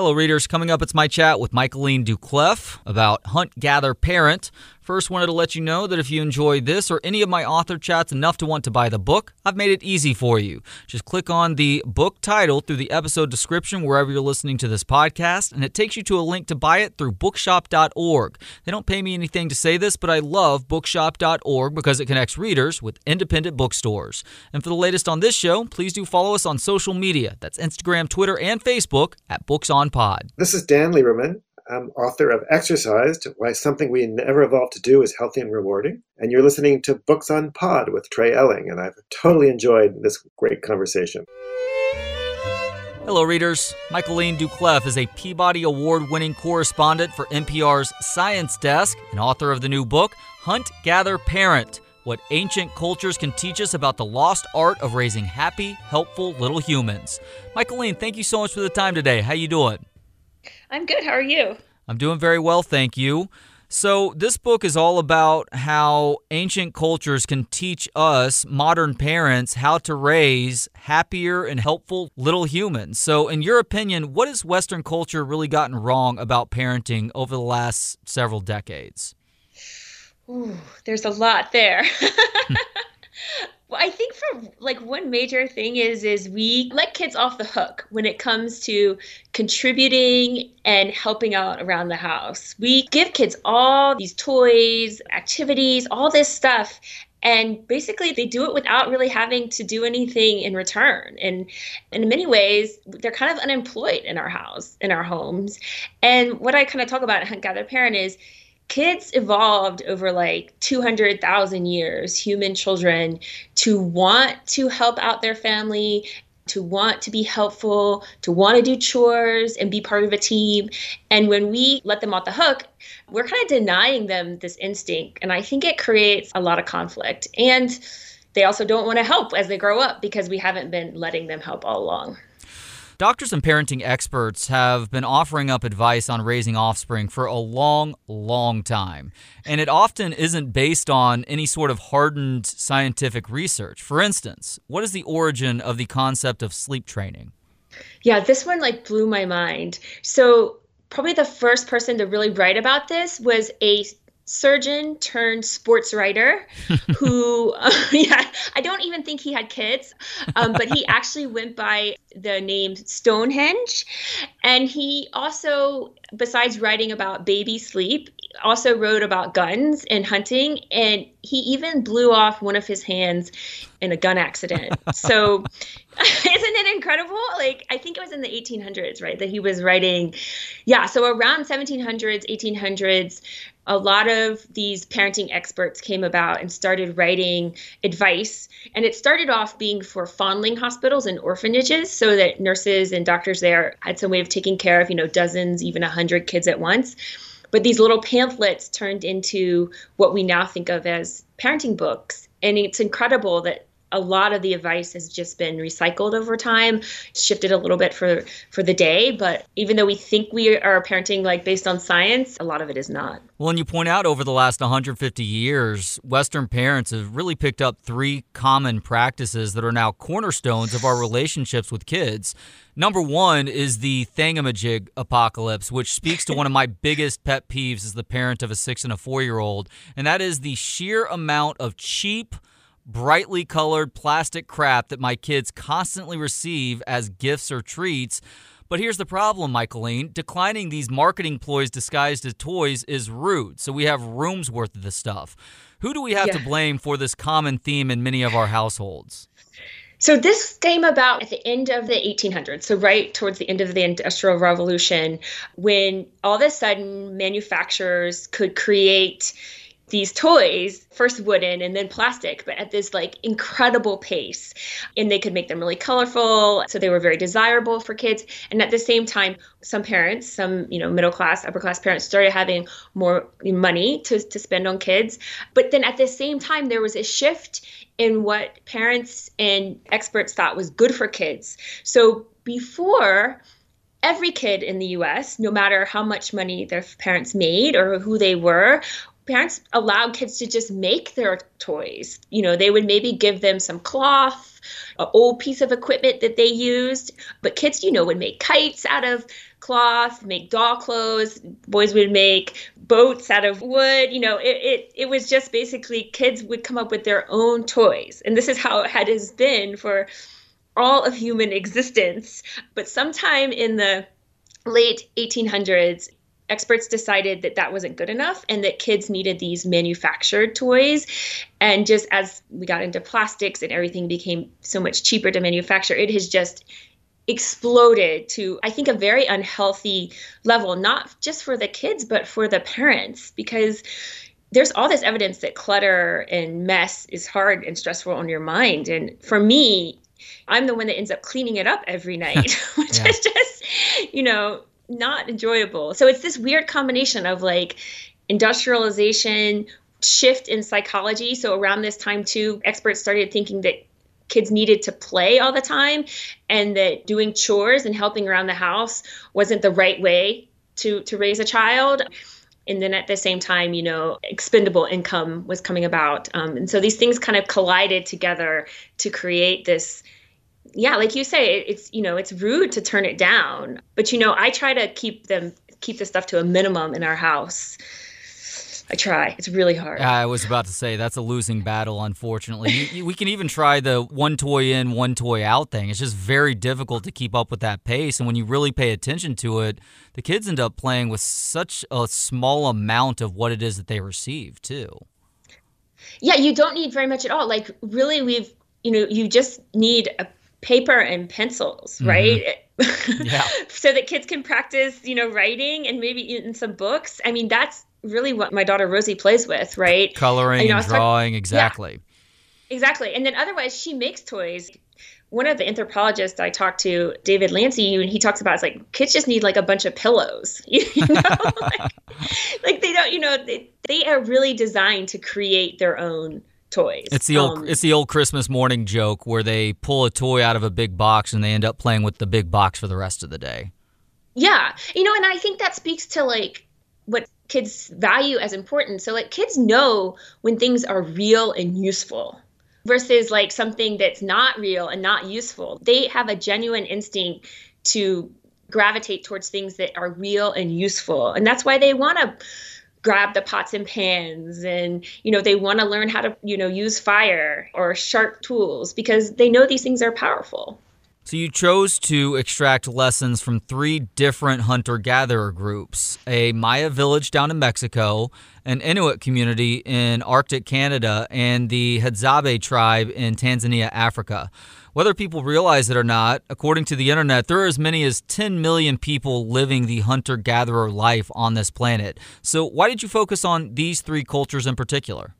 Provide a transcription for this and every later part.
Hello, readers. Coming up, it's my chat with Michaeline Doucleff about Hunt Gather Parent. First, wanted to let you know that if you enjoy this or any of my author chats enough to want to buy the book, I've made it easy for you. Just click on the book title through the episode description wherever you're listening to this podcast, and it takes you to a link to buy it through bookshop.org. They don't pay me anything to say this, but I love bookshop.org because it connects readers with independent bookstores. And for the latest on this show, please do follow us on social media. That's Instagram, Twitter, and Facebook at Books on Pod. This is Dan Lieberman. I'm author of Exercised Why Something We Never Evolved to Do is Healthy and Rewarding. And you're listening to Books on Pod with Trey Elling. And I've totally enjoyed this great conversation. Hello, readers. Michaeline Doucleff is a Peabody Award winning correspondent for NPR's Science Desk and author of the new book, Hunt, Gather, Parent What Ancient Cultures Can Teach Us About the Lost Art of Raising Happy, Helpful Little Humans. Michaeline, thank you so much for the time today. How you doing? I'm good. How are you? I'm doing very well, thank you. So, this book is all about how ancient cultures can teach us, modern parents, how to raise happier and helpful little humans. So, in your opinion, what has Western culture really gotten wrong about parenting over the last several decades? Ooh, there's a lot there. Well, I think for like one major thing is is we let kids off the hook when it comes to contributing and helping out around the house. We give kids all these toys, activities, all this stuff and basically they do it without really having to do anything in return and in many ways they're kind of unemployed in our house in our homes and what i kind of talk about hunt gather parent is kids evolved over like 200,000 years, human children, to want to help out their family, to want to be helpful, to want to do chores and be part of a team. And when we let them off the hook, we're kind of denying them this instinct. And I think it creates a lot of conflict. And they also don't want to help as they grow up because we haven't been letting them help all along. Doctors and parenting experts have been offering up advice on raising offspring for a long, long time. And it often isn't based on any sort of hardened scientific research. For instance, what is the origin of the concept of sleep training? Yeah, this one like blew my mind. So, probably the first person to really write about this was a surgeon turned sports writer who uh, yeah i don't even think he had kids um, but he actually went by the name stonehenge. And he also besides writing about baby sleep also wrote about guns and hunting. And he even blew off one of his hands in a gun accident. So isn't it incredible? Like i think it was in the 1800s right that he was writing. Yeah so around 1700s 1800s a lot of these parenting experts came about and started writing advice. And it started off being for foundling hospitals and orphanages so that nurses and doctors there had some way of taking care of, you know, dozens, even a hundred kids at once. But these little pamphlets turned into what we now think of as parenting books. And it's incredible that a lot of the advice has just been recycled over time shifted a little bit for for the day. But even though we think we are parenting like based on science a lot of it is not. Well and you point out over the last 150 years western parents have really picked up three common practices that are now cornerstones of our relationships with kids. Number one is the thingamajig apocalypse, which speaks to one of my biggest pet peeves as the parent of a six and a four year old, and that is the sheer amount of cheap, brightly colored plastic crap that my kids constantly receive as gifts or treats. But here's the problem, Michaeline. Declining these marketing ploys disguised as toys is rude. So we have rooms worth of this stuff. Who do we have yeah. to blame for this common theme in many of our households? So this came about at the end of the 1800s, so right towards the end of the Industrial Revolution, when all of a sudden manufacturers could create these toys, first wooden and then plastic, but at this like incredible pace. And they could make them really colorful. So they were very desirable for kids. And at the same time, some parents, some, you know, middle class, upper class parents started having more money to, to spend on kids. But then at the same time, there was a shift in what parents and experts thought was good for kids. So before, every kid in the US, no matter how much money their parents made or who they were, parents allowed kids to just make their toys. You know, they would maybe give them some cloth, an old piece of equipment that they used, but kids, you know, would make kites out of cloth, make doll clothes. Boys would make boats out of wood. You know, it, it, it was just basically kids would come up with their own toys. And this is how it has been for all of human existence. But sometime in the late 1800s, experts decided that that wasn't good enough and that kids needed these manufactured toys. And just as we got into plastics and everything became so much cheaper to manufacture, it has just exploded to i think a very unhealthy level not just for the kids but for the parents because there's all this evidence that clutter and mess is hard and stressful on your mind and for me i'm the one that ends up cleaning it up every night which yeah. is just you know not enjoyable. So it's this weird combination of like industrialization, shift in psychology. So around this time too, experts started thinking that kids needed to play all the time and that doing chores and helping around the house wasn't the right way to to raise a child and then at the same time you know expendable income was coming about um, and so these things kind of collided together to create this yeah, like you say, it's you know it's rude to turn it down, but you know I try to keep them keep the stuff to a minimum in our house. I try. It's really hard. I was about to say that's a losing battle. Unfortunately, you, you, we can even try the one toy in, one toy out thing. It's just very difficult to keep up with that pace. And when you really pay attention to it, the kids end up playing with such a small amount of what it is that they receive too. Yeah, you don't need very much at all. Like really, we've you know you just need a paper and pencils, mm-hmm. right? Yeah. so that kids can practice, you know, writing and maybe in some books. I mean, that's really what my daughter Rosie plays with, right? Coloring you know, and drawing, exactly. Yeah, exactly. And then otherwise, she makes toys. One of the anthropologists I talked to, David Lancy, and he talks about it's like kids just need like a bunch of pillows, you know, like, like, they don't, you know, they, they are really designed to create their own toys. It's the old um, it's the old Christmas morning joke where they pull a toy out of a big box and they end up playing with the big box for the rest of the day. Yeah. You know, and I think that speaks to like what kids value as important. So like kids know when things are real and useful versus like something that's not real and not useful. They have a genuine instinct to gravitate towards things that are real and useful. And that's why they want to grab the pots and pans and you know they want to learn how to you know use fire or sharp tools because they know these things are powerful. So you chose to extract lessons from three different hunter-gatherer groups a maya village down in mexico an inuit community in arctic canada and the hadzabe tribe in tanzania africa whether people realize it or not, according to the internet, there are as many as 10 million people living the hunter gatherer life on this planet. So, why did you focus on these three cultures in particular?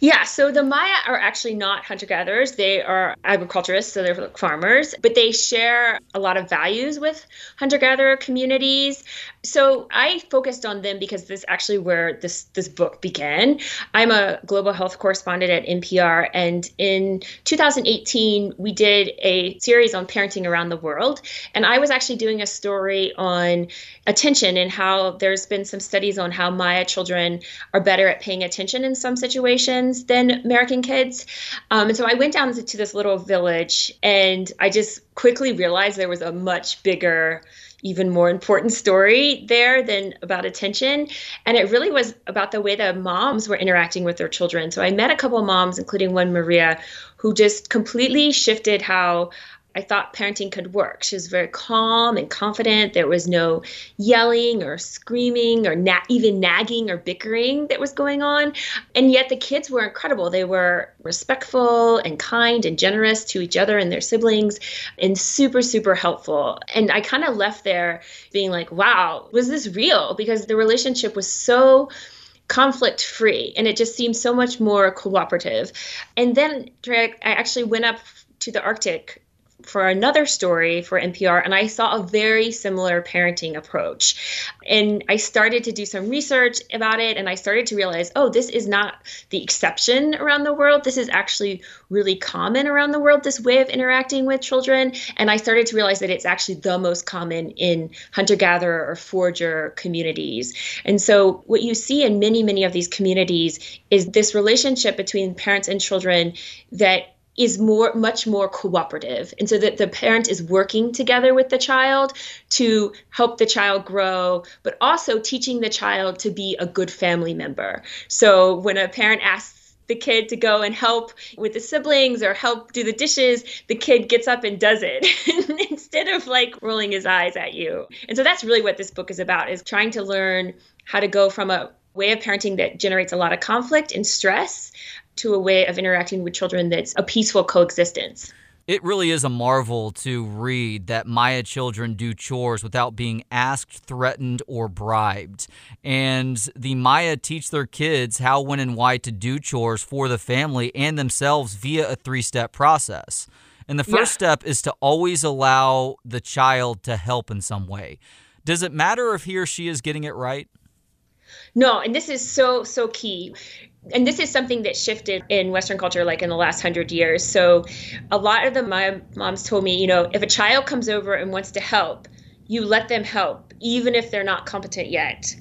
Yeah, so the Maya are actually not hunter gatherers. They are agriculturists, so they're farmers, but they share a lot of values with hunter gatherer communities. So I focused on them because this is actually where this this book began. I'm a global health correspondent at NPR, and in 2018 we did a series on parenting around the world, and I was actually doing a story on attention and how there's been some studies on how Maya children are better at paying attention in some situations than American kids. Um, and so I went down to this little village, and I just quickly realized there was a much bigger even more important story there than about attention. And it really was about the way the moms were interacting with their children. So I met a couple of moms, including one Maria, who just completely shifted how I thought parenting could work. She was very calm and confident. There was no yelling or screaming or na- even nagging or bickering that was going on. And yet the kids were incredible. They were respectful and kind and generous to each other and their siblings and super, super helpful. And I kind of left there being like, wow, was this real? Because the relationship was so conflict free and it just seemed so much more cooperative. And then I actually went up to the Arctic for another story for NPR, and I saw a very similar parenting approach. And I started to do some research about it, and I started to realize, oh, this is not the exception around the world. This is actually really common around the world, this way of interacting with children. And I started to realize that it's actually the most common in hunter gatherer or forager communities. And so, what you see in many, many of these communities is this relationship between parents and children that is more much more cooperative and so that the parent is working together with the child to help the child grow but also teaching the child to be a good family member so when a parent asks the kid to go and help with the siblings or help do the dishes, the kid gets up and does it instead of like rolling his eyes at you. And so that's really what this book is about is trying to learn how to go from a way of parenting that generates a lot of conflict and stress to a way of interacting with children that's a peaceful coexistence. It really is a marvel to read that Maya children do chores without being asked, threatened, or bribed. And the Maya teach their kids how, when, and why to do chores for the family and themselves via a three step process. And the first yeah. step is to always allow the child to help in some way. Does it matter if he or she is getting it right? No, and this is so, so key and this is something that shifted in Western culture like in the last hundred years. So, a lot of the Maya moms told me, you know, if a child comes over and wants to help, you let them help, even if they're not competent yet.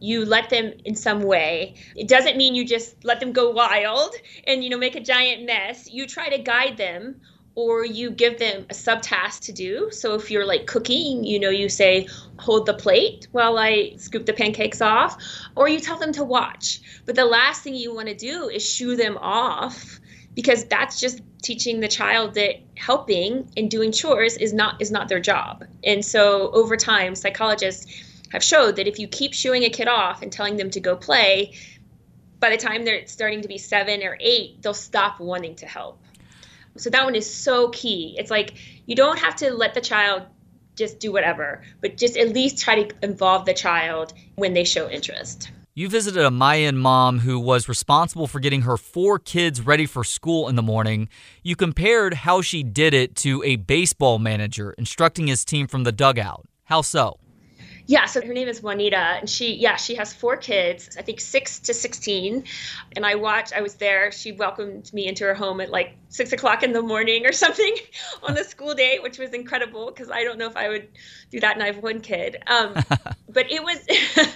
You let them in some way. It doesn't mean you just let them go wild and you know make a giant mess. You try to guide them or you give them a subtask to do. So if you're like cooking, you know, you say, hold the plate while I scoop the pancakes off, or you tell them to watch. But the last thing you want to do is shoo them off because that's just teaching the child that helping and doing chores is not is not their job. And so over time, psychologists have showed that if you keep shooing a kid off and telling them to go play, by the time they're starting to be seven or eight, they'll stop wanting to help. So that one is so key. It's like you don't have to let the child just do whatever, but just at least try to involve the child when they show interest. You visited a Mayan mom who was responsible for getting her four kids ready for school in the morning. You compared how she did it to a baseball manager instructing his team from the dugout. How so? Yeah, so her name is Juanita, and she, yeah, she has four kids, I think six to 16. And I watched, I was there. She welcomed me into her home at like six o'clock in the morning or something on the school day, which was incredible because I don't know if I would do that. And I have one kid. Um, but it was,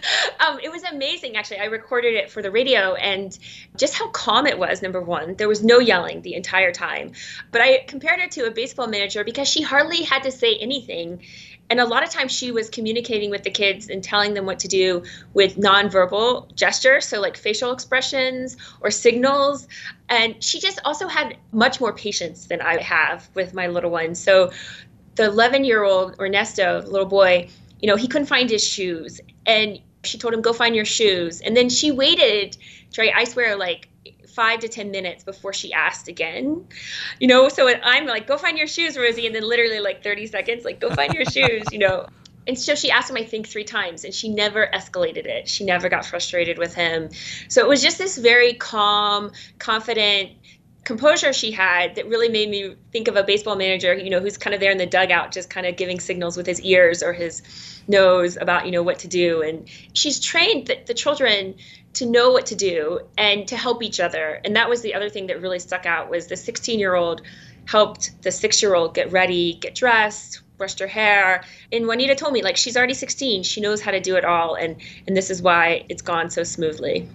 um, it was amazing actually. I recorded it for the radio and just how calm it was. Number one, there was no yelling the entire time. But I compared her to a baseball manager because she hardly had to say anything and a lot of times she was communicating with the kids and telling them what to do with nonverbal gestures, so like facial expressions or signals. And she just also had much more patience than I have with my little one. So the 11 year old Ernesto, little boy, you know, he couldn't find his shoes. And she told him, go find your shoes. And then she waited, Trey, I swear, like five to 10 minutes before she asked again. You know, so I'm like, go find your shoes, Rosie. And then literally like 30 seconds, like, go find your shoes, you know. And so she asked him, I think, three times, and she never escalated it. She never got frustrated with him. So it was just this very calm, confident, composure she had that really made me think of a baseball manager, you know, who's kind of there in the dugout, just kind of giving signals with his ears or his nose about, you know, what to do. And she's trained the, the children to know what to do and to help each other. And that was the other thing that really stuck out was the 16 year old helped the six year old get ready, get dressed, brushed her hair. And Juanita told me like she's already 16, she knows how to do it all, and and this is why it's gone so smoothly.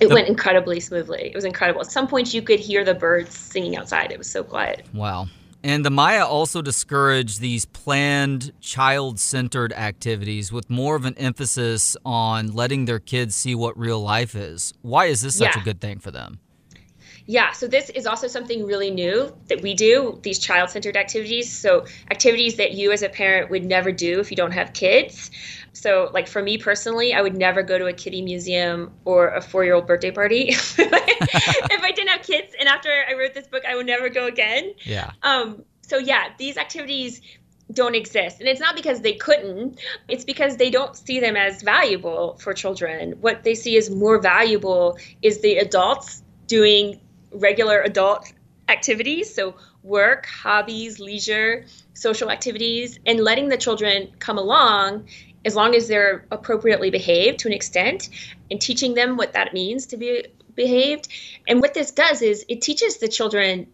It the, went incredibly smoothly. It was incredible. At some point, you could hear the birds singing outside. It was so quiet. Wow. And the Maya also discourage these planned child centered activities with more of an emphasis on letting their kids see what real life is. Why is this such yeah. a good thing for them? Yeah, so this is also something really new that we do, these child centered activities. So, activities that you as a parent would never do if you don't have kids. So, like for me personally, I would never go to a kiddie museum or a four year old birthday party if I didn't have kids. And after I wrote this book, I would never go again. Yeah. Um, so, yeah, these activities don't exist. And it's not because they couldn't, it's because they don't see them as valuable for children. What they see as more valuable is the adults doing regular adult activities. So, work, hobbies, leisure, social activities, and letting the children come along as long as they're appropriately behaved to an extent and teaching them what that means to be behaved. And what this does is it teaches the children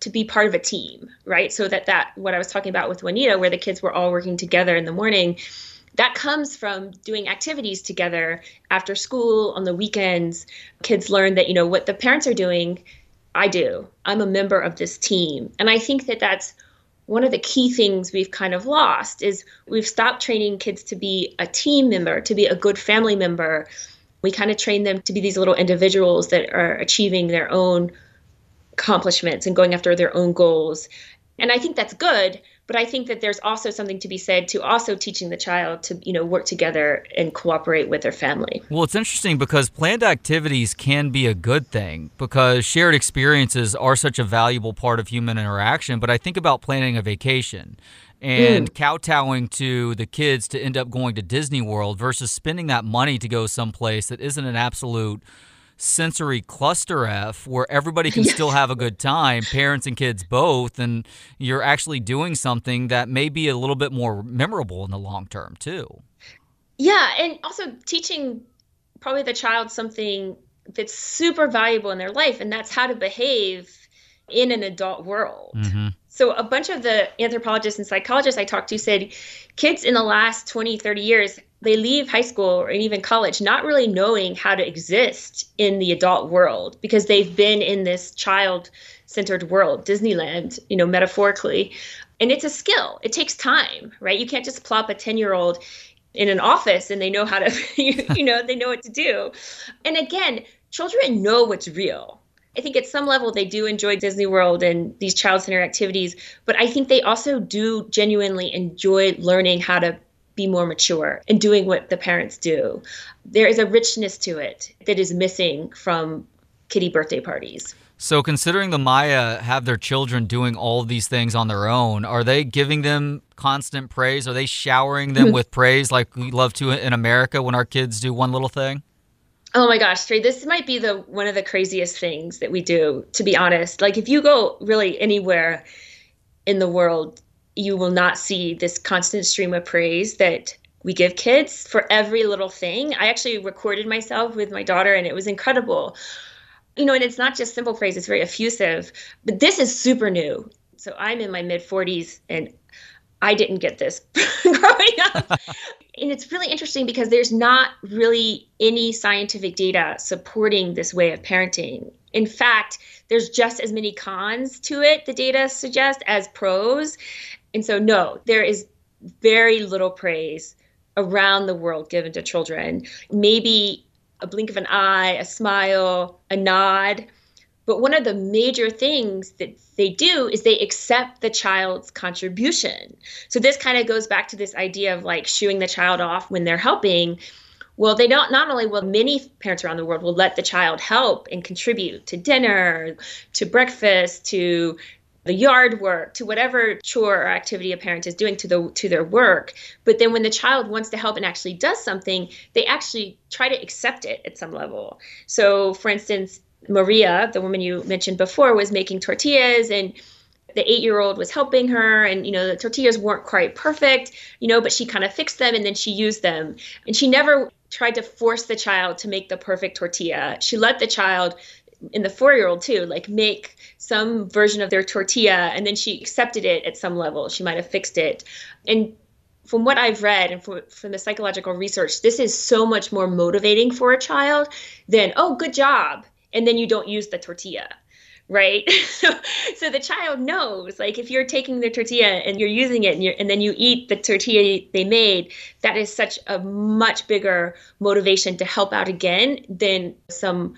to be part of a team, right? So that that what I was talking about with Juanita where the kids were all working together in the morning, that comes from doing activities together after school on the weekends. Kids learn that, you know, what the parents are doing I do. I'm a member of this team. And I think that that's one of the key things we've kind of lost is we've stopped training kids to be a team member, to be a good family member. We kind of train them to be these little individuals that are achieving their own accomplishments and going after their own goals. And I think that's good, but I think that there's also something to be said to also teaching the child to, you know, work together and cooperate with their family. Well, it's interesting because planned activities can be a good thing because shared experiences are such a valuable part of human interaction. But I think about planning a vacation and mm. kowtowing to the kids to end up going to Disney World versus spending that money to go someplace that isn't an absolute sensory cluster F where everybody can still have a good time, parents and kids both, and you're actually doing something that may be a little bit more memorable in the long term, too. Yeah, and also teaching probably the child something that's super valuable in their life, and that's how to behave in an adult world. Mm-hmm. So, a bunch of the anthropologists and psychologists I talked to said kids in the last 20, 30 years they leave high school or even college not really knowing how to exist in the adult world because they've been in this child centered world, Disneyland, you know, metaphorically. And it's a skill. It takes time, right? You can't just plop a 10 year old in an office and they know how to, you know, they know what to do. And again, children know what's real. I think at some level they do enjoy Disney World and these child center activities, but I think they also do genuinely enjoy learning how to be more mature and doing what the parents do. There is a richness to it that is missing from kiddie birthday parties. So, considering the Maya have their children doing all of these things on their own, are they giving them constant praise? Are they showering them with praise like we love to in America when our kids do one little thing? Oh my gosh, Trey, this might be the one of the craziest things that we do, to be honest. Like if you go really anywhere in the world, you will not see this constant stream of praise that we give kids for every little thing. I actually recorded myself with my daughter and it was incredible. You know, and it's not just simple praise, it's very effusive, but this is super new. So I'm in my mid 40s and I didn't get this growing up. and it's really interesting because there's not really any scientific data supporting this way of parenting. In fact, there's just as many cons to it, the data suggests, as pros. And so, no, there is very little praise around the world given to children. Maybe a blink of an eye, a smile, a nod. But one of the major things that they do is they accept the child's contribution. So this kind of goes back to this idea of like shooing the child off when they're helping. Well, they don't not only will many parents around the world will let the child help and contribute to dinner, to breakfast, to the yard work to whatever chore or activity a parent is doing to the to their work. But then when the child wants to help and actually does something they actually try to accept it at some level. So for instance maria the woman you mentioned before was making tortillas and the eight year old was helping her and you know the tortillas weren't quite perfect you know but she kind of fixed them and then she used them. And she never tried to force the child to make the perfect tortilla. She let the child in the four year old too like make some version of their tortilla and then she accepted it at some level. She might have fixed it. And from what i've read and from, from the psychological research this is so much more motivating for a child than oh good job and then you don't use the tortilla right? So, so the child knows like if you're taking the tortilla and you're using it and, and then you eat the tortilla they made that is such a much bigger motivation to help out again than some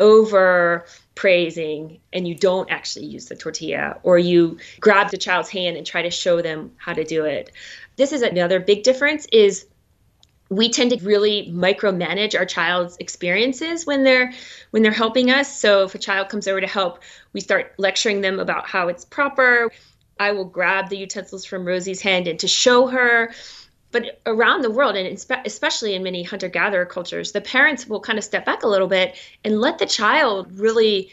over praising and you don't actually use the tortilla or you grab the child's hand and try to show them how to do it. This is another big difference is we tend to really micromanage our child's experiences when they're when they're helping us. So if a child comes over to help we start lecturing them about how it's proper. I will grab the utensils from rosie's hand and to show her but around the world, and especially in many hunter gatherer cultures, the parents will kind of step back a little bit and let the child really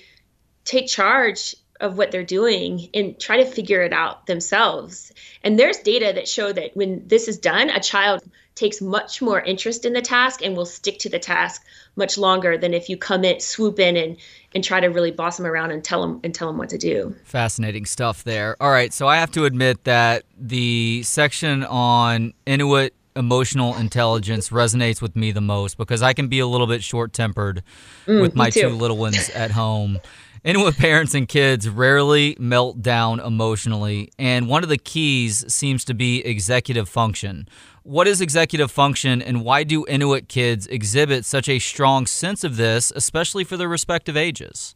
take charge of what they're doing and try to figure it out themselves. And there's data that show that when this is done, a child takes much more interest in the task and will stick to the task much longer than if you come in, swoop in, and and try to really boss them around and tell them and tell them what to do. Fascinating stuff there. All right, so I have to admit that the section on Inuit emotional intelligence resonates with me the most because I can be a little bit short tempered mm, with my two little ones at home. Inuit parents and kids rarely melt down emotionally, and one of the keys seems to be executive function. What is executive function, and why do Inuit kids exhibit such a strong sense of this, especially for their respective ages?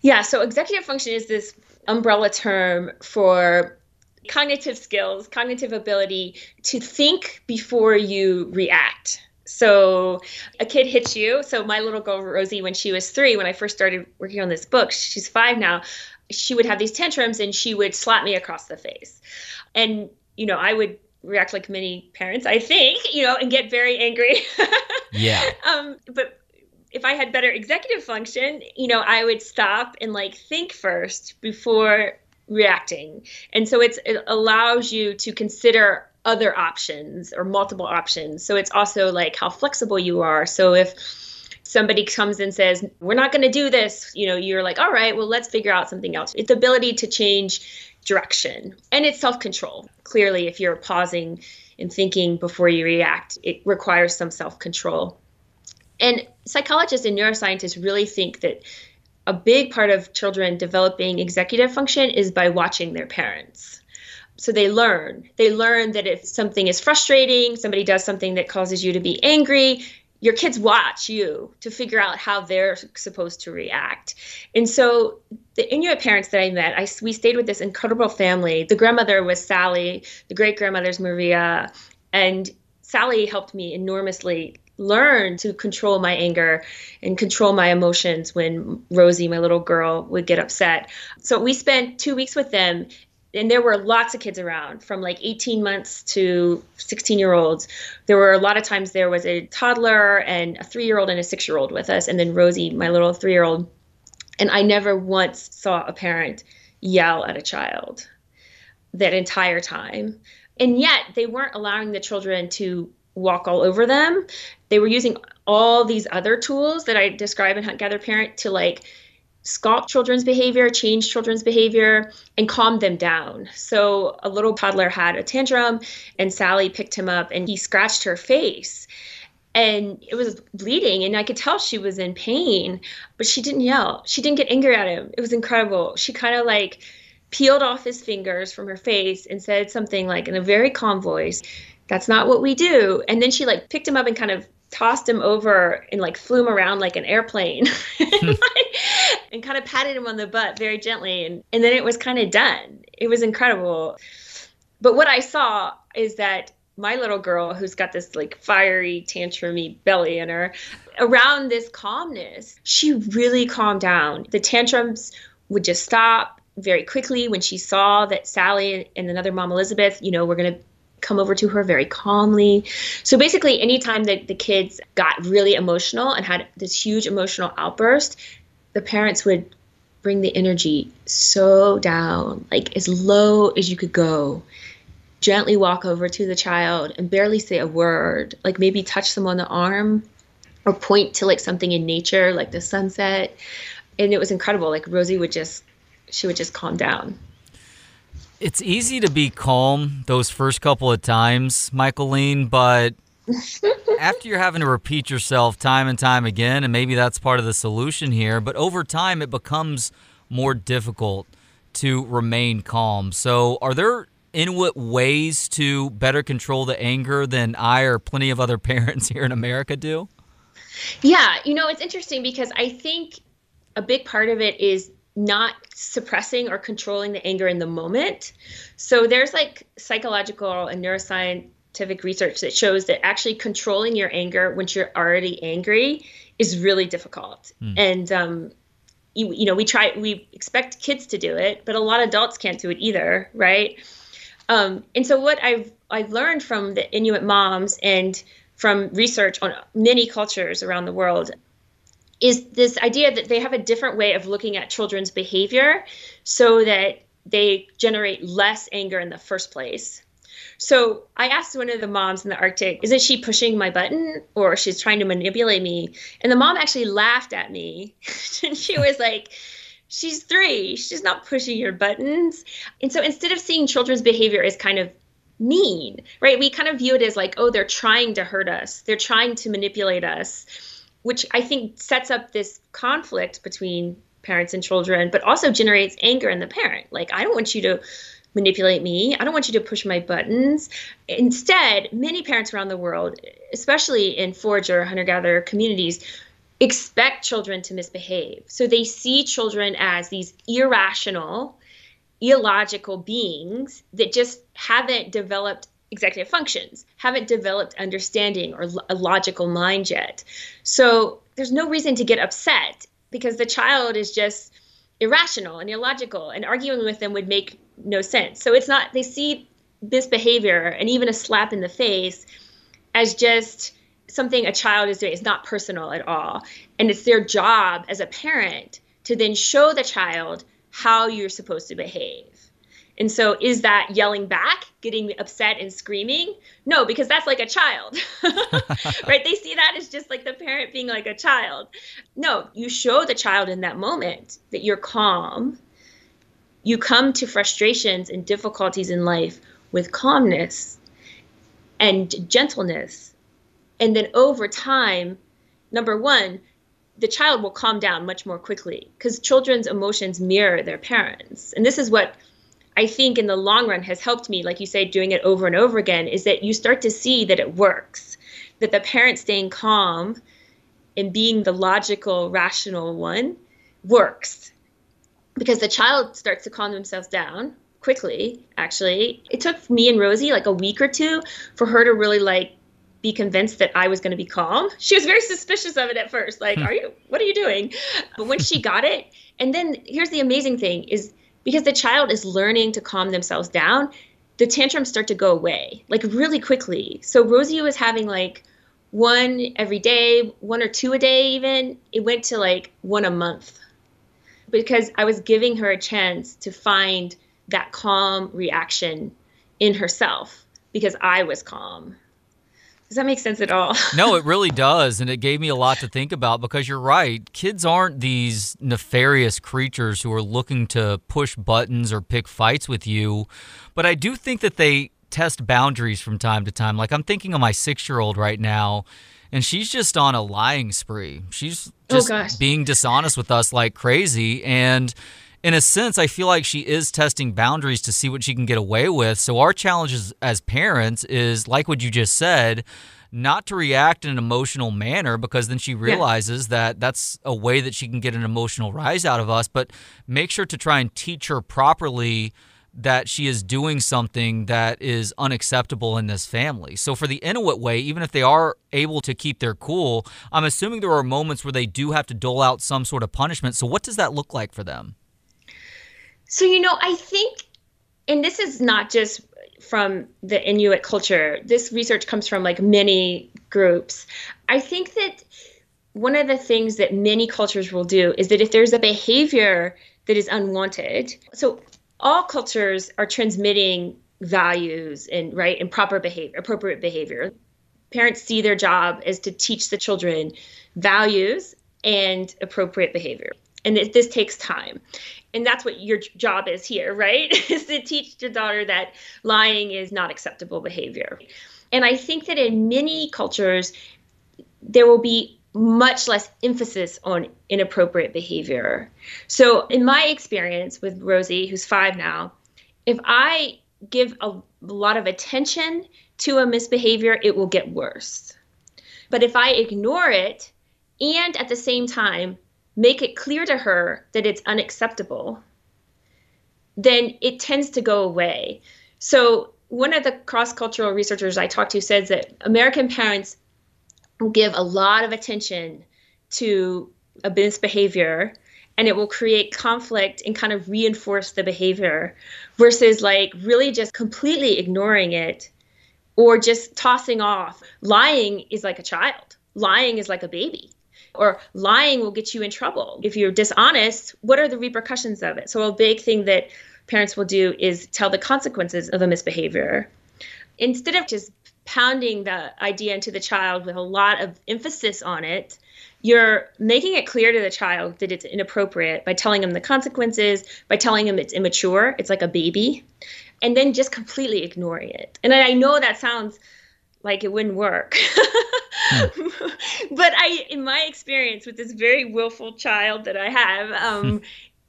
Yeah, so executive function is this umbrella term for cognitive skills, cognitive ability to think before you react. So a kid hits you. So my little girl Rosie, when she was three, when I first started working on this book, she's five now. She would have these tantrums and she would slap me across the face, and you know I would react like many parents, I think, you know, and get very angry. yeah. Um, but if I had better executive function, you know, I would stop and like think first before reacting. And so it's it allows you to consider other options or multiple options. So it's also like how flexible you are. So if somebody comes and says, We're not going to do this, you know, you're like, All right, well, let's figure out something else. It's the ability to change direction and it's self control. Clearly, if you're pausing and thinking before you react, it requires some self control. And psychologists and neuroscientists really think that a big part of children developing executive function is by watching their parents so they learn they learn that if something is frustrating somebody does something that causes you to be angry your kids watch you to figure out how they're supposed to react and so the inuit parents that i met I, we stayed with this incredible family the grandmother was sally the great grandmother's maria and sally helped me enormously learn to control my anger and control my emotions when Rosie, my little girl, would get upset. So we spent two weeks with them and there were lots of kids around from like 18 months to 16 year olds there were a lot of times there was a toddler and a three year old and a six year old with us and then rosie my little three year old and i never once saw a parent yell at a child that entire time. And yet they weren't allowing the children to walk all over them. They were using all these other tools that i describe in hunt gather parent to like sculpt children's behavior, change children's behavior, and calm them down. So a little toddler had a tantrum, and Sally picked him up and he scratched her face. And it was bleeding, and I could tell she was in pain, but she didn't yell. She didn't get angry at him. It was incredible. She kind of like peeled off his fingers from her face and said something like in a very calm voice, That's not what we do. And then she like picked him up and kind of tossed him over and like flew him around like an airplane and, hmm. and kind of patted him on the butt very gently and, and then it was kind of done. It was incredible. But what i saw is that my little girl who's got this like fiery tantrumy belly in her around this calmness she really calmed down. The tantrums would just stop very quickly when she saw that sally and another mom elizabeth you know were going to come over to her very calmly. So basically, anytime that the kids got really emotional and had this huge emotional outburst, the parents would bring the energy so down, like as low as you could go. Gently walk over to the child and barely say a word, like maybe touch them on the arm or point to like something in nature, like the sunset. And it was incredible. Like Rosie would just, she would just calm down. It's easy to be calm those first couple of times, Michaeline, but after you're having to repeat yourself time and time again, and maybe that's part of the solution here, but over time it becomes more difficult to remain calm. So, are there Inuit ways to better control the anger than I or plenty of other parents here in America do? Yeah, you know, it's interesting because I think a big part of it is not suppressing or controlling the anger in the moment. So there's like psychological and neuroscientific research that shows that actually controlling your anger once you're already angry is really difficult. Mm. And um, you, you know, we try, we expect kids to do it, but a lot of adults can't do it either, right? Um, and so what I've I've learned from the Inuit moms and from research on many cultures around the world is this idea that they have a different way of looking at children's behavior so that they generate less anger in the first place. So I asked one of the moms in the Arctic, isn't she pushing my button or she's trying to manipulate me? And the mom actually laughed at me. and she was like, she's three, she's not pushing your buttons. And so instead of seeing children's behavior as kind of mean, right, we kind of view it as like, oh, they're trying to hurt us, they're trying to manipulate us which I think sets up this conflict between parents and children, but also generates anger in the parent. Like, I don't want you to manipulate me. I don't want you to push my buttons. Instead, many parents around the world, especially in forager hunter gatherer communities, expect children to misbehave. So they see children as these irrational, illogical beings that just haven't developed executive functions, haven't developed understanding or a logical mind yet. So there's no reason to get upset because the child is just irrational and illogical and arguing with them would make no sense. So it's not they see this behavior and even a slap in the face as just something a child is doing. It's not personal at all. And it's their job as a parent to then show the child how you're supposed to behave. And so, is that yelling back, getting upset and screaming? No, because that's like a child, right? They see that as just like the parent being like a child. No, you show the child in that moment that you're calm. You come to frustrations and difficulties in life with calmness and gentleness. And then over time, number one, the child will calm down much more quickly because children's emotions mirror their parents. And this is what I think in the long run has helped me, like you say, doing it over and over again, is that you start to see that it works, that the parent staying calm and being the logical, rational one works. Because the child starts to calm themselves down quickly, actually. It took me and Rosie like a week or two for her to really like be convinced that I was going to be calm. She was very suspicious of it at first. Like, hmm. are you, what are you doing? But when she got it, and then here's the amazing thing is because the child is learning to calm themselves down, the tantrums start to go away like really quickly. So Rosie was having like one every day, one or two a day, even. It went to like one a month because I was giving her a chance to find that calm reaction in herself because I was calm. Does that make sense at all? no, it really does. And it gave me a lot to think about because you're right. Kids aren't these nefarious creatures who are looking to push buttons or pick fights with you. But I do think that they test boundaries from time to time. Like I'm thinking of my six year old right now, and she's just on a lying spree. She's oh, just oh being dishonest with us like crazy. And in a sense, I feel like she is testing boundaries to see what she can get away with. So our challenge as, as parents is like what you just said, not to react in an emotional manner because then she realizes yeah. that that's a way that she can get an emotional rise out of us, but make sure to try and teach her properly that she is doing something that is unacceptable in this family. So for the Inuit way, even if they are able to keep their cool, I'm assuming there are moments where they do have to dole out some sort of punishment. So what does that look like for them? So, you know, I think, and this is not just from the Inuit culture, this research comes from like many groups. I think that one of the things that many cultures will do is that if there's a behavior that is unwanted, so all cultures are transmitting values and right and proper behavior, appropriate behavior. Parents see their job as to teach the children values and appropriate behavior. And this, this takes time and that's what your job is here, right? is to teach your daughter that lying is not acceptable behavior. And I think that in many cultures, there will be much less emphasis on inappropriate behavior. So, in my experience with Rosie, who's five now, if I give a lot of attention to a misbehavior, it will get worse. But if I ignore it and at the same time make it clear to her that it's unacceptable, then it tends to go away. So, one of the cross cultural researchers I talked to says that American parents will give a lot of attention to a misbehavior and it will create conflict and kind of reinforce the behavior versus like really just completely ignoring it or just tossing off. Lying is like a child, lying is like a baby or lying will get you in trouble. If you're dishonest, what are the repercussions of it? So, a big thing that parents will do is tell the consequences of a misbehavior. Instead of just pounding the idea into the child with a lot of emphasis on it, you're making it clear to the child that it's inappropriate by telling them the consequences, by telling them it's immature, it's like a baby, and then just completely ignoring it. And I know that sounds like it wouldn't work. but I, in my experience with this very willful child that I have, um,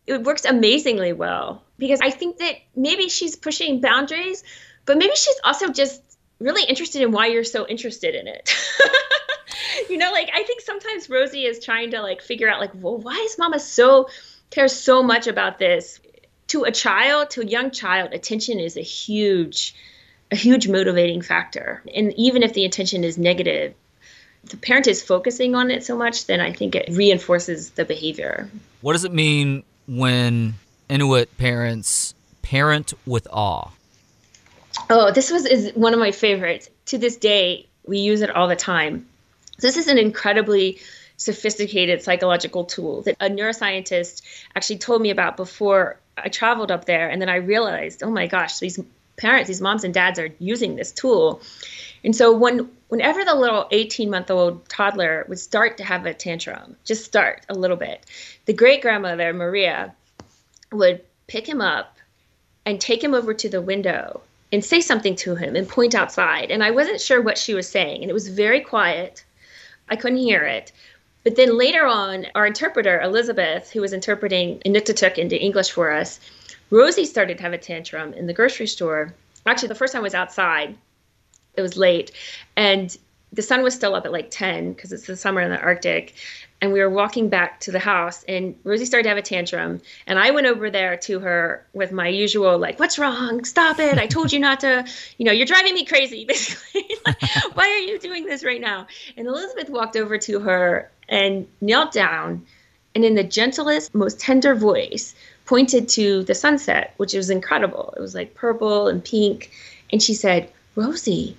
it works amazingly well because I think that maybe she's pushing boundaries, but maybe she's also just really interested in why you're so interested in it. you know, like I think sometimes Rosie is trying to like figure out like, well, why is mama so cares so much about this? To a child, to a young child, attention is a huge a huge motivating factor. And even if the intention is negative, the parent is focusing on it so much, then I think it reinforces the behavior. What does it mean when Inuit parents parent with awe? Oh, this was is one of my favorites. To this day, we use it all the time. This is an incredibly sophisticated psychological tool that a neuroscientist actually told me about before I traveled up there. And then I realized, oh my gosh, these parents, these moms and dads are using this tool. And so when whenever the little 18 month old toddler would start to have a tantrum, just start a little bit, the great grandmother, Maria, would pick him up and take him over to the window and say something to him and point outside. And I wasn't sure what she was saying. And it was very quiet. I couldn't hear it. But then later on, our interpreter, Elizabeth, who was interpreting Inuktitut into English for us, Rosie started to have a tantrum in the grocery store. Actually, the first time I was outside. It was late, and the sun was still up at like 10 because it's the summer in the Arctic. And we were walking back to the house, and Rosie started to have a tantrum. And I went over there to her with my usual, like, what's wrong? Stop it. I told you not to, you know, you're driving me crazy, basically. like, why are you doing this right now? And Elizabeth walked over to her and knelt down, and in the gentlest, most tender voice, pointed to the sunset, which was incredible. It was like purple and pink. And she said, Rosie,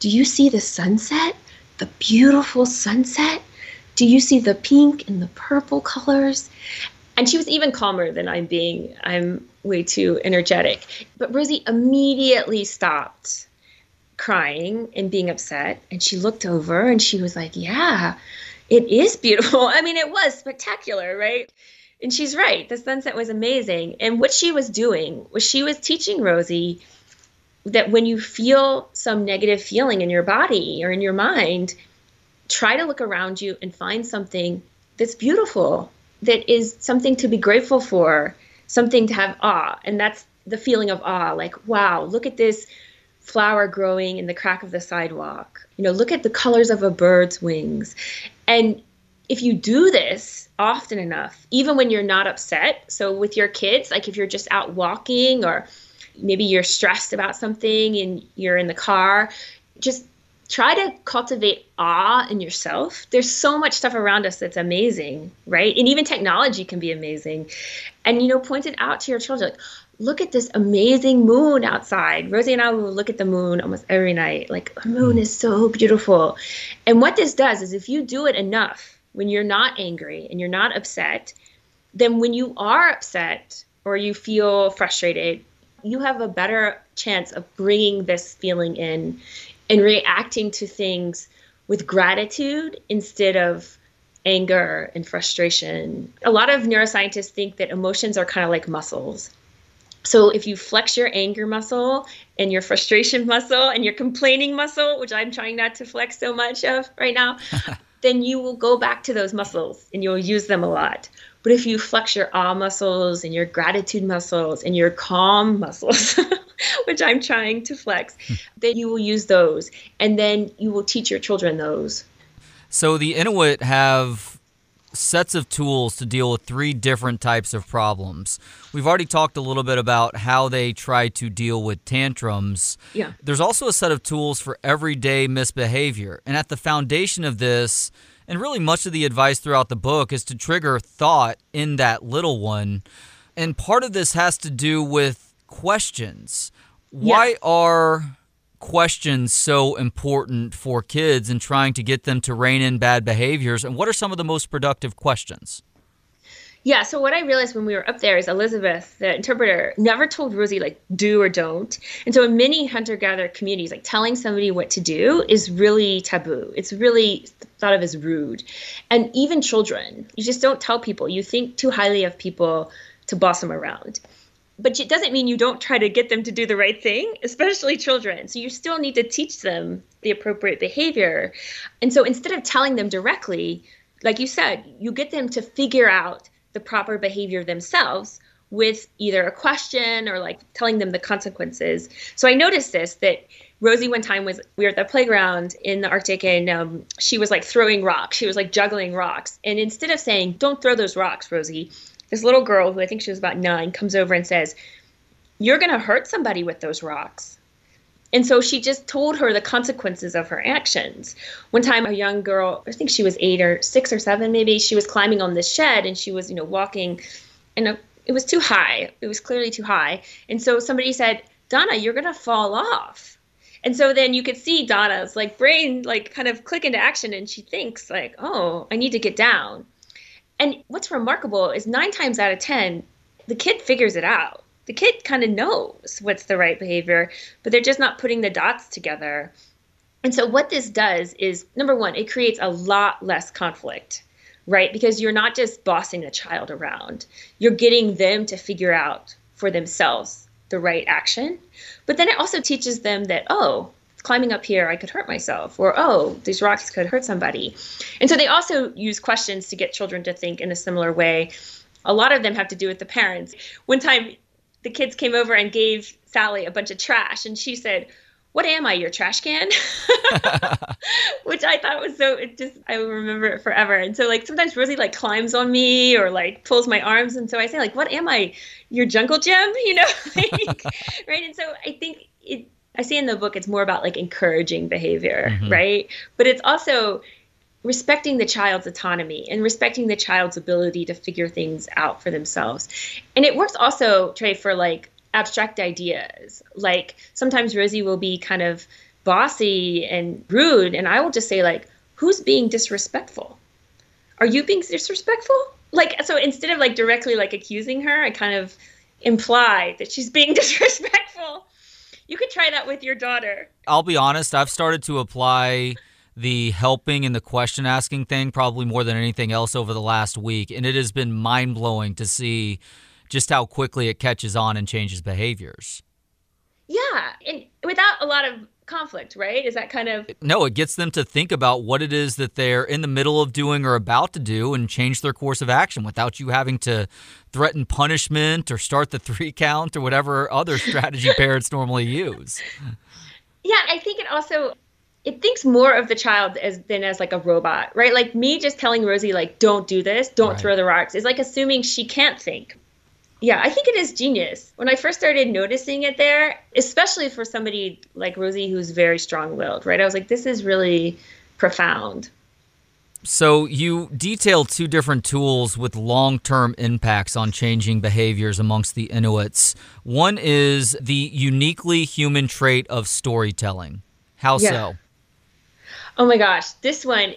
do you see the sunset? The beautiful sunset? Do you see the pink and the purple colors? And she was even calmer than I'm being. I'm way too energetic. But Rosie immediately stopped crying and being upset. And she looked over and she was like, Yeah, it is beautiful. I mean, it was spectacular, right? And she's right. The sunset was amazing. And what she was doing was she was teaching Rosie that when you feel some negative feeling in your body or in your mind, try to look around you and find something that's beautiful, that is something to be grateful for, something to have awe. And that's the feeling of awe like, wow, look at this flower growing in the crack of the sidewalk. You know, look at the colors of a bird's wings. And if you do this often enough, even when you're not upset, so with your kids, like if you're just out walking or maybe you're stressed about something and you're in the car, just try to cultivate awe in yourself. There's so much stuff around us that's amazing, right? And even technology can be amazing. And you know, point it out to your children like, look at this amazing moon outside. Rosie and I will look at the moon almost every night. Like, the moon hmm. is so beautiful. And what this does is if you do it enough, when you're not angry and you're not upset, then when you are upset or you feel frustrated, you have a better chance of bringing this feeling in and reacting to things with gratitude instead of anger and frustration. A lot of neuroscientists think that emotions are kind of like muscles. So if you flex your anger muscle and your frustration muscle and your complaining muscle, which I'm trying not to flex so much of right now, then you will go back to those muscles and you'll use them a lot. But if you flex your awe muscles and your gratitude muscles and your calm muscles, which I'm trying to flex, then you will use those and then you will teach your children those. So the Inuit have sets of tools to deal with three different types of problems. We've already talked a little bit about how they try to deal with tantrums. Yeah. There's also a set of tools for everyday misbehavior. And at the foundation of this, and really much of the advice throughout the book, is to trigger thought in that little one. And part of this has to do with questions. Why yeah. are questions so important for kids and trying to get them to rein in bad behaviors? And what are some of the most productive questions? Yeah, so what I realized when we were up there is Elizabeth, the interpreter, never told Rosie like do or don't. And so in many hunter gatherer communities, like telling somebody what to do is really taboo. It's really thought of as rude. And even children, you just don't tell people. You think too highly of people to boss them around but it doesn't mean you don't try to get them to do the right thing, especially children. So you still need to teach them the appropriate behavior. And so instead of telling them directly, like you said, you get them to figure out the proper behavior themselves with either a question or like telling them the consequences. So I noticed this that Rosie one time was we were at the playground in the Arctic and um, she was like throwing rocks. She was like juggling rocks. And instead of saying, "Don't throw those rocks, Rosie," this little girl who I think she was about 9 comes over and says, "You're going to hurt somebody with those rocks." And so she just told her the consequences of her actions. One time, a young girl, I think she was eight or six or seven, maybe, she was climbing on this shed and she was, you know, walking, and uh, it was too high. It was clearly too high. And so somebody said, Donna, you're going to fall off. And so then you could see Donna's like brain like kind of click into action and she thinks like, "Oh, I need to get down." And what's remarkable is 9 times out of 10 the kid figures it out. The kid kind of knows what's the right behavior, but they're just not putting the dots together. And so what this does is number 1, it creates a lot less conflict right? Because you're not just bossing the child around, you're getting them to figure out for themselves the right action. But then it also teaches them that, oh, climbing up here, I could hurt myself, or oh, these rocks could hurt somebody. And so they also use questions to get children to think in a similar way. A lot of them have to do with the parents. One time, the kids came over and gave Sally a bunch of trash, and she said, what am I, your trash can? Which I thought was so, it just, I remember it forever. And so, like, sometimes Rosie, like, climbs on me or, like, pulls my arms. And so I say, like, what am I, your jungle gym? You know? like, right? And so I think it, I say in the book, it's more about, like, encouraging behavior, mm-hmm. right? But it's also, respecting the child's autonomy and respecting the child's ability to figure things out for themselves. And it works also, Trey, for like abstract ideas. Like sometimes Rosie will be kind of bossy and rude, and I will just say, like, who's being disrespectful? Are you being disrespectful? Like, so instead of like directly like accusing her, I kind of imply that she's being disrespectful. You could try that with your daughter. I'll be honest, I've started to apply the helping and the question asking thing probably more than anything else over the last week. And it has been mind blowing to see just how quickly it catches on and changes behaviors. Yeah, and without a lot of conflict, right? Is that kind of No, it gets them to think about what it is that they're in the middle of doing or about to do and change their course of action without you having to threaten punishment or start the three count or whatever other strategy parents normally use. Yeah, I think it also it thinks more of the child as than as like a robot, right? Like me just telling Rosie like don't do this, don't right. throw the rocks is like assuming she can't think yeah, I think it is genius. When I first started noticing it there, especially for somebody like Rosie who's very strong-willed, right? I was like this is really profound. So you detail two different tools with long-term impacts on changing behaviors amongst the Inuits. One is the uniquely human trait of storytelling. How yeah. so? Oh my gosh, this one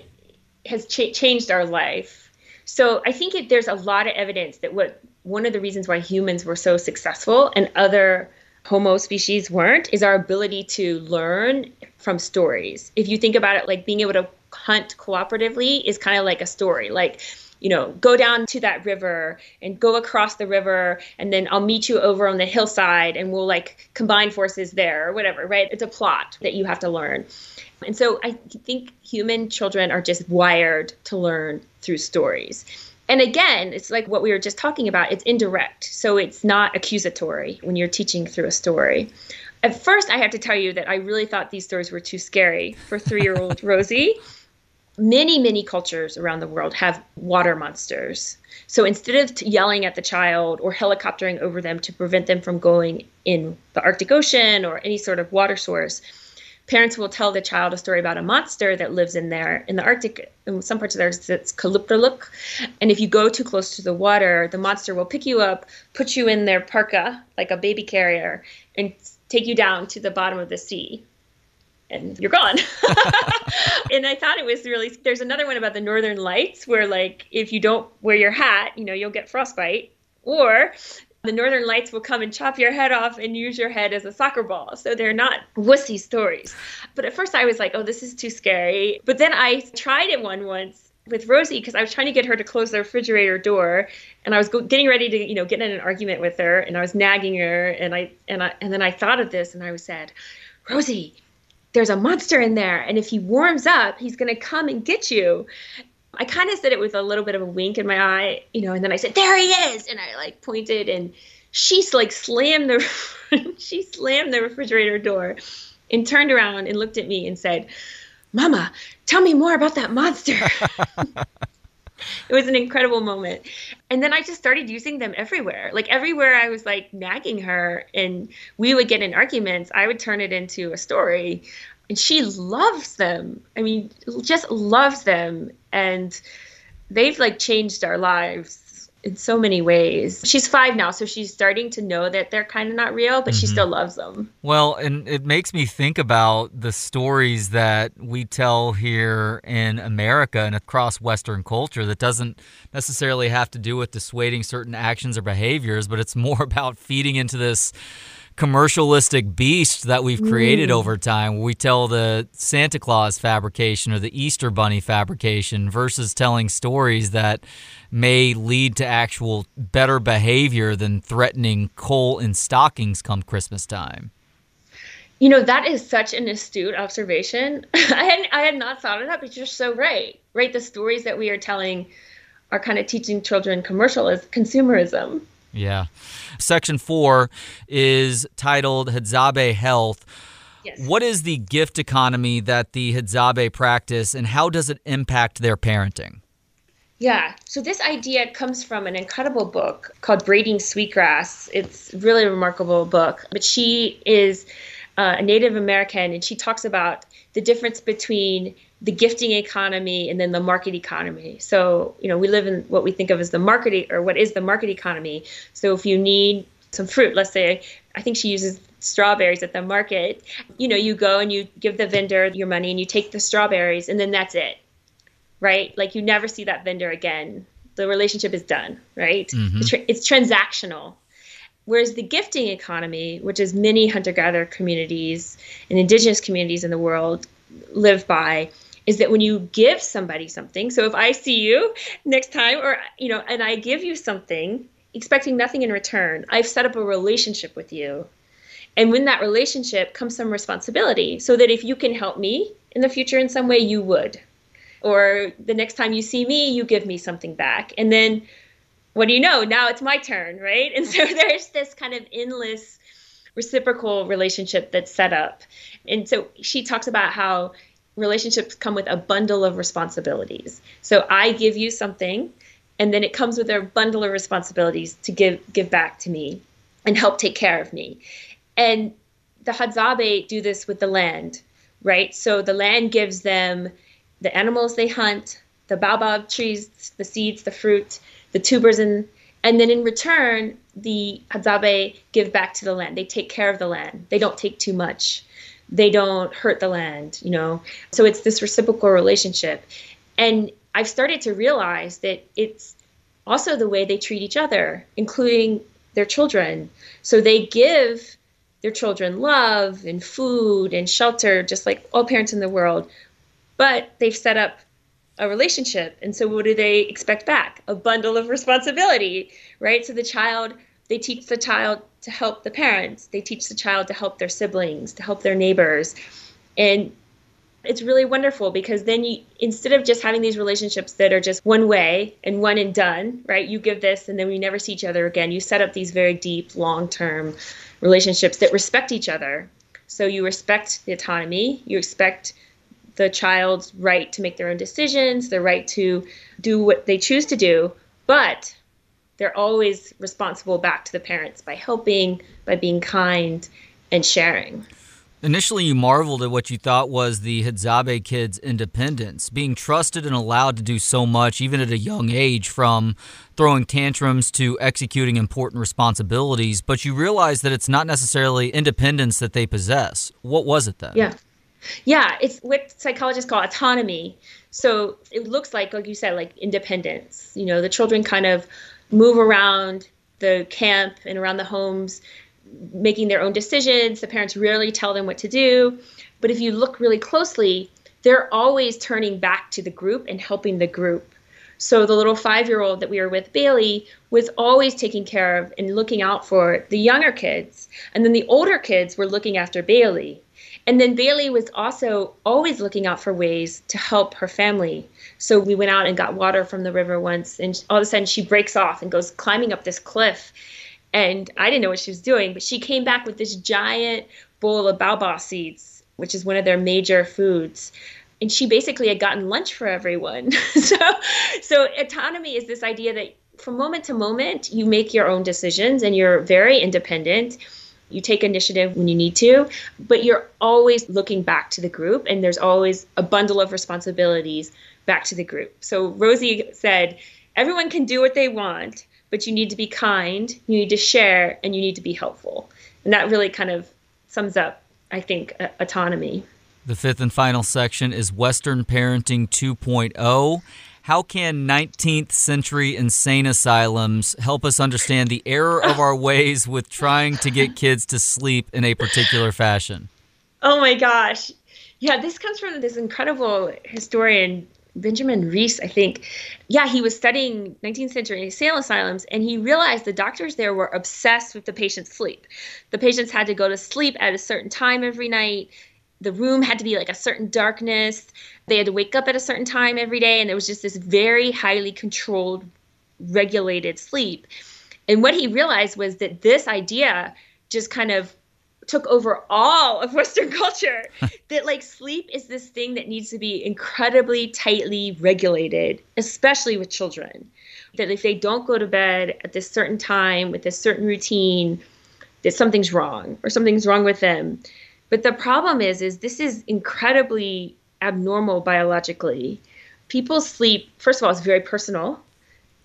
has cha- changed our life. So I think it, there's a lot of evidence that what one of the reasons why humans were so successful and other Homo species weren't is our ability to learn from stories. If you think about it, like being able to hunt cooperatively is kind of like a story. Like, you know, go down to that river and go across the river, and then I'll meet you over on the hillside and we'll like combine forces there or whatever, right? It's a plot that you have to learn. And so I think human children are just wired to learn through stories and again, it's like what we were just talking about, it's indirect. So it's not accusatory when you're teaching through a story. At first, I have to tell you that I really thought these stories were too scary for three year old Rosie. Many, many cultures around the world have water monsters. So instead of yelling at the child or helicoptering over them to prevent them from going in the Arctic Ocean or any sort of water source, parents will tell the child a story about a monster that lives in there in the Arctic. In some parts of there, it's Qalipuq. And if you go too close to the water, the monster will pick you up, put you in their parka like a baby carrier, and take you down to the bottom of the sea. And you're gone. and I thought it was really. There's another one about the Northern Lights where, like, if you don't wear your hat, you know, you'll get frostbite. Or the northern lights will come and chop your head off and use your head as a soccer ball. So they're not wussy stories. But at first I was like, oh, this is too scary. But then I tried it one once with Rosie because I was trying to get her to close the refrigerator door, and I was go- getting ready to, you know, get in an argument with her, and I was nagging her, and I and I and then I thought of this, and I said, Rosie, there's a monster in there, and if he warms up, he's gonna come and get you. I kind of said it with a little bit of a wink in my eye, you know, and then I said, "There he is," and I like pointed, and she's like slammed the she slammed the refrigerator door, and turned around and looked at me and said, "Mama, tell me more about that monster." it was an incredible moment. And then I just started using them everywhere. Like everywhere I was like nagging her and we would get in arguments, I would turn it into a story. And she loves them. I mean, just loves them. And they've like changed our lives in so many ways. She's five now, so she's starting to know that they're kind of not real, but mm-hmm. she still loves them. Well, and it makes me think about the stories that we tell here in America and across Western culture that doesn't necessarily have to do with dissuading certain actions or behaviors, but it's more about feeding into this commercialistic beast that we've created mm. over time. We tell the Santa Claus fabrication or the Easter Bunny fabrication versus telling stories that may lead to actual better behavior than threatening coal in stockings come Christmas time. You know, that is such an astute observation. I had I had not thought of that, but you're so right. Right? The stories that we are telling are kind of teaching children commercialism, consumerism. Yeah. Section four is titled Hadzabe Health. Yes. What is the gift economy that the Hadzabe practice and how does it impact their parenting? Yeah, so this idea comes from an incredible book called Braiding Sweetgrass. It's really a remarkable book, but she is uh, a Native American and she talks about the difference between the gifting economy and then the market economy. So, you know, we live in what we think of as the market or what is the market economy. So, if you need some fruit, let's say, I think she uses strawberries at the market, you know, you go and you give the vendor your money and you take the strawberries and then that's it. Right? Like you never see that vendor again. The relationship is done, right? Mm-hmm. It's, tra- it's transactional. Whereas the gifting economy, which is many hunter gatherer communities and indigenous communities in the world live by, is that when you give somebody something, so if I see you next time or you know and I give you something expecting nothing in return, I've set up a relationship with you. And when that relationship comes some responsibility, so that if you can help me in the future in some way, you would. Or the next time you see me, you give me something back. And then what do you know? Now it's my turn, right? And so there's this kind of endless reciprocal relationship that's set up. And so she talks about how relationships come with a bundle of responsibilities. So I give you something, and then it comes with a bundle of responsibilities to give give back to me and help take care of me. And the Hadzabe do this with the land, right? So the land gives them the animals they hunt, the baobab trees, the seeds, the fruit, the tubers, and and then in return, the Hadzabe give back to the land. They take care of the land. They don't take too much they don't hurt the land, you know. So it's this reciprocal relationship. And I've started to realize that it's also the way they treat each other, including their children. So they give their children love and food and shelter, just like all parents in the world. But they've set up a relationship. And so what do they expect back? A bundle of responsibility, right? So the child they teach the child to help the parents. They teach the child to help their siblings, to help their neighbors. And it's really wonderful because then you instead of just having these relationships that are just one way and one and done, right? You give this and then we never see each other again. You set up these very deep, long-term relationships that respect each other. So you respect the autonomy, you expect the child's right to make their own decisions, their right to do what they choose to do, but they're always responsible back to the parents by helping, by being kind, and sharing. Initially, you marveled at what you thought was the Hadzabe kids' independence, being trusted and allowed to do so much, even at a young age, from throwing tantrums to executing important responsibilities. But you realize that it's not necessarily independence that they possess. What was it then? Yeah. Yeah, it's what psychologists call autonomy. So it looks like, like you said, like independence. You know, the children kind of move around the camp and around the homes making their own decisions. The parents rarely tell them what to do. But if you look really closely, they're always turning back to the group and helping the group. So the little five year old that we were with, Bailey, was always taking care of and looking out for the younger kids. And then the older kids were looking after Bailey. And then Bailey was also always looking out for ways to help her family. So we went out and got water from the river once, and all of a sudden she breaks off and goes climbing up this cliff. And I didn't know what she was doing, but she came back with this giant bowl of baobab seeds, which is one of their major foods. And she basically had gotten lunch for everyone. so, so autonomy is this idea that from moment to moment, you make your own decisions and you're very independent you take initiative when you need to, but you're always looking back to the group, and there's always a bundle of responsibilities back to the group. So Rosie said, everyone can do what they want, but you need to be kind, you need to share, and you need to be helpful. And that really kind of sums up, I think, autonomy. The fifth and final section is Western Parenting 2.0. How can 19th century insane asylums help us understand the error of our ways with trying to get kids to sleep in a particular fashion? Oh my gosh. Yeah, this comes from this incredible historian, Benjamin Reiss, I think. Yeah, he was studying 19th century insane asylums and he realized the doctors there were obsessed with the patient's sleep. The patients had to go to sleep at a certain time every night the room had to be like a certain darkness. They had to wake up at a certain time every day. And there was just this very highly controlled, regulated sleep. And what he realized was that this idea just kind of took over all of Western culture. that like sleep is this thing that needs to be incredibly tightly regulated, especially with children. That if they don't go to bed at this certain time with a certain routine, that something's wrong or something's wrong with them. But the problem is, is this is incredibly abnormal biologically. People sleep, first of all, it's very personal.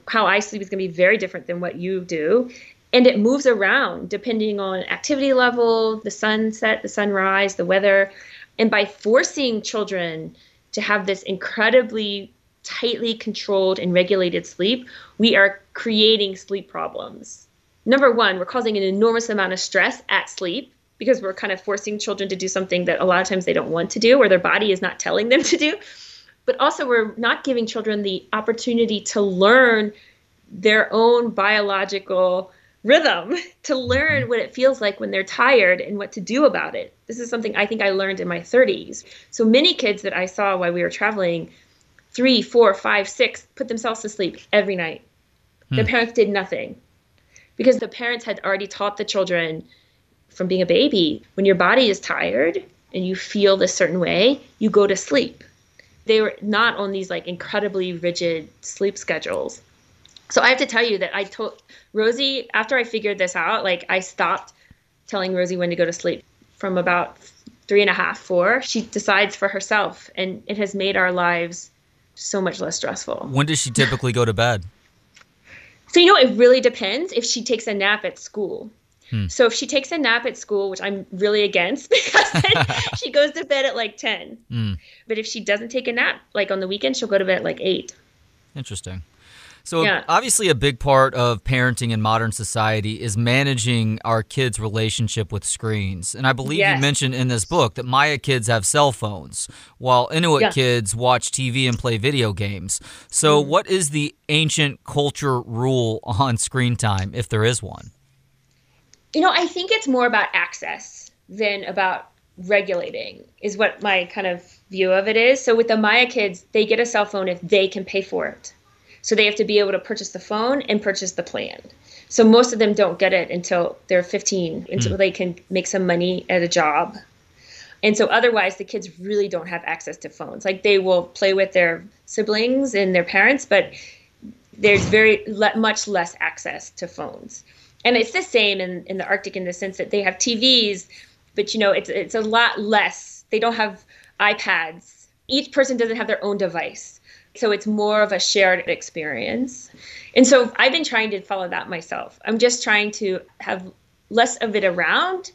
How I sleep is going to be very different than what you do. And it moves around depending on activity level, the sunset, the sunrise, the weather. And by forcing children to have this incredibly tightly controlled and regulated sleep, we are creating sleep problems. Number one, we're causing an enormous amount of stress at sleep because we're kind of forcing children to do something that a lot of times they don't want to do or their body is not telling them to do. But also, we're not giving children the opportunity to learn their own biological rhythm, to learn what it feels like when they're tired and what to do about it. This is something I think I learned in my 30s. So many kids that I saw while we were traveling, three, four, five, six, put themselves to sleep every night. Hmm. Their parents did nothing because the parents had already taught the children from being a baby. When your body is tired and you feel this certain way, you go to sleep. They were not on these like incredibly rigid sleep schedules. So I have to tell you that I told Rosie after I figured this out, like I stopped telling Rosie when to go to sleep from about three and a half, four. She decides for herself, and it has made our lives so much less stressful. When does she typically go to bed? So, you know, it really depends if she takes a nap at school. Hmm. So if she takes a nap at school, which I'm really against because she goes to bed at like 10. Hmm. But if she doesn't take a nap, like on the weekend, she'll go to bed at like 8. Interesting. So, yeah. obviously, a big part of parenting in modern society is managing our kids' relationship with screens. And I believe yes. you mentioned in this book that Maya kids have cell phones, while Inuit yeah. kids watch TV and play video games. So, mm. what is the ancient culture rule on screen time, if there is one? You know, I think it's more about access than about regulating, is what my kind of view of it is. So with the Maya kids, they get a cell phone if they can pay for it. So they have to be able to purchase the phone and purchase the plan. So most of them don't get it until they're 15, until mm. they can make some money at a job. And so otherwise, the kids really don't have access to phones. Like they will play with their siblings and their parents, but there's very le- much less access to phones and it's the same in, in the Arctic in the sense that they have TVs, but you know it's it's a lot less. They don't have iPads. Each person doesn't have their own device, so it's more of a shared experience. And so I've been trying to follow that myself. I'm just trying to have less of it around,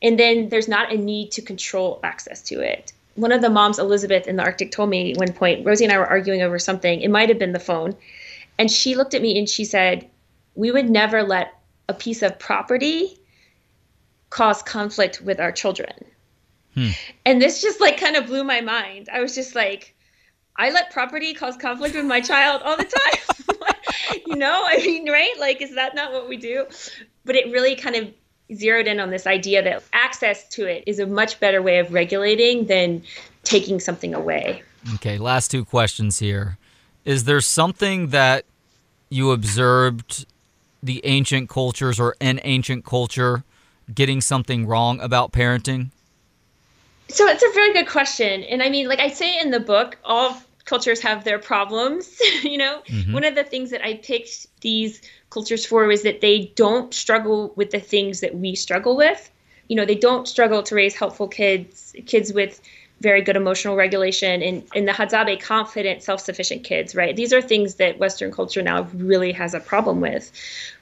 and then there's not a need to control access to it. One of the moms, Elizabeth in the Arctic, told me one point. Rosie and I were arguing over something. It might have been the phone, and she looked at me and she said we would never let a piece of property cause conflict with our children. Hmm. And this just like kind of blew my mind. I was just like, I let property cause conflict with my child all the time. you know, I mean, right? Like, is that not what we do? But it really kind of zeroed in on this idea that access to it is a much better way of regulating than taking something away. Okay, last two questions here. Is there something that you observed the ancient cultures or an ancient culture getting something wrong about parenting? So it's a very good question. And I mean, like I say in the book, all cultures have their problems. you know, mm-hmm. one of the things that I picked these cultures for was that they don't struggle with the things that we struggle with. You know, they don't struggle to raise helpful kids, kids with very good emotional regulation and in the Hadzabe confident, self-sufficient kids, right? These are things that Western culture now really has a problem with.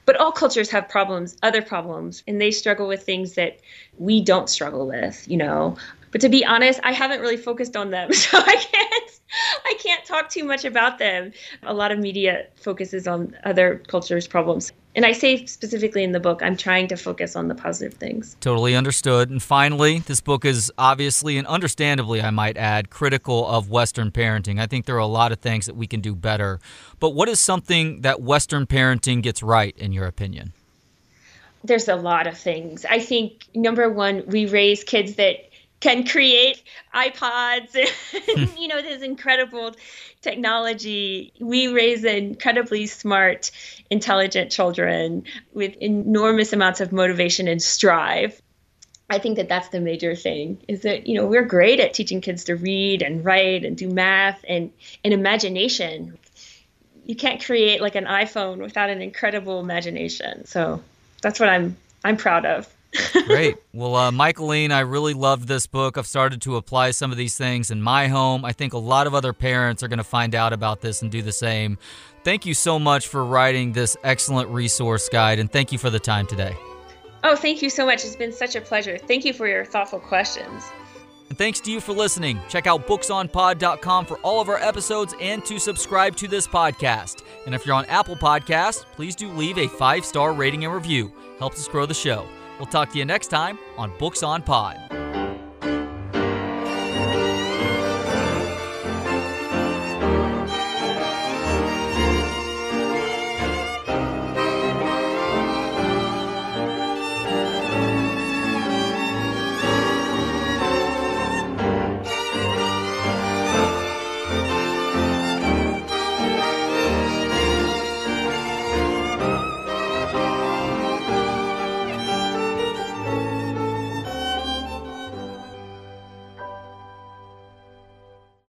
But all cultures have problems, other problems, and they struggle with things that we don't struggle with, you know. But to be honest, I haven't really focused on them, so I can't I can't talk too much about them. A lot of media focuses on other cultures' problems. And I say specifically in the book, I'm trying to focus on the positive things. Totally understood. And finally, this book is obviously and understandably, I might add, critical of Western parenting. I think there are a lot of things that we can do better. But what is something that Western parenting gets right, in your opinion? There's a lot of things. I think number one, we raise kids that can create iPods and you know this incredible technology. We raise incredibly smart, intelligent children with enormous amounts of motivation and strive. I think that that's the major thing is that you know we're great at teaching kids to read and write and do math and and imagination. You can't create like an iPhone without an incredible imagination. So that's what I'm I'm proud of. Great. Well, uh, Michaeleen, I really loved this book. I've started to apply some of these things in my home. I think a lot of other parents are going to find out about this and do the same. Thank you so much for writing this excellent resource guide, and thank you for the time today. Oh, thank you so much. It's been such a pleasure. Thank you for your thoughtful questions. And thanks to you for listening. Check out booksonpod.com for all of our episodes and to subscribe to this podcast. And if you're on Apple Podcasts, please do leave a five star rating and review. Helps us grow the show. We'll talk to you next time on Books on Pod.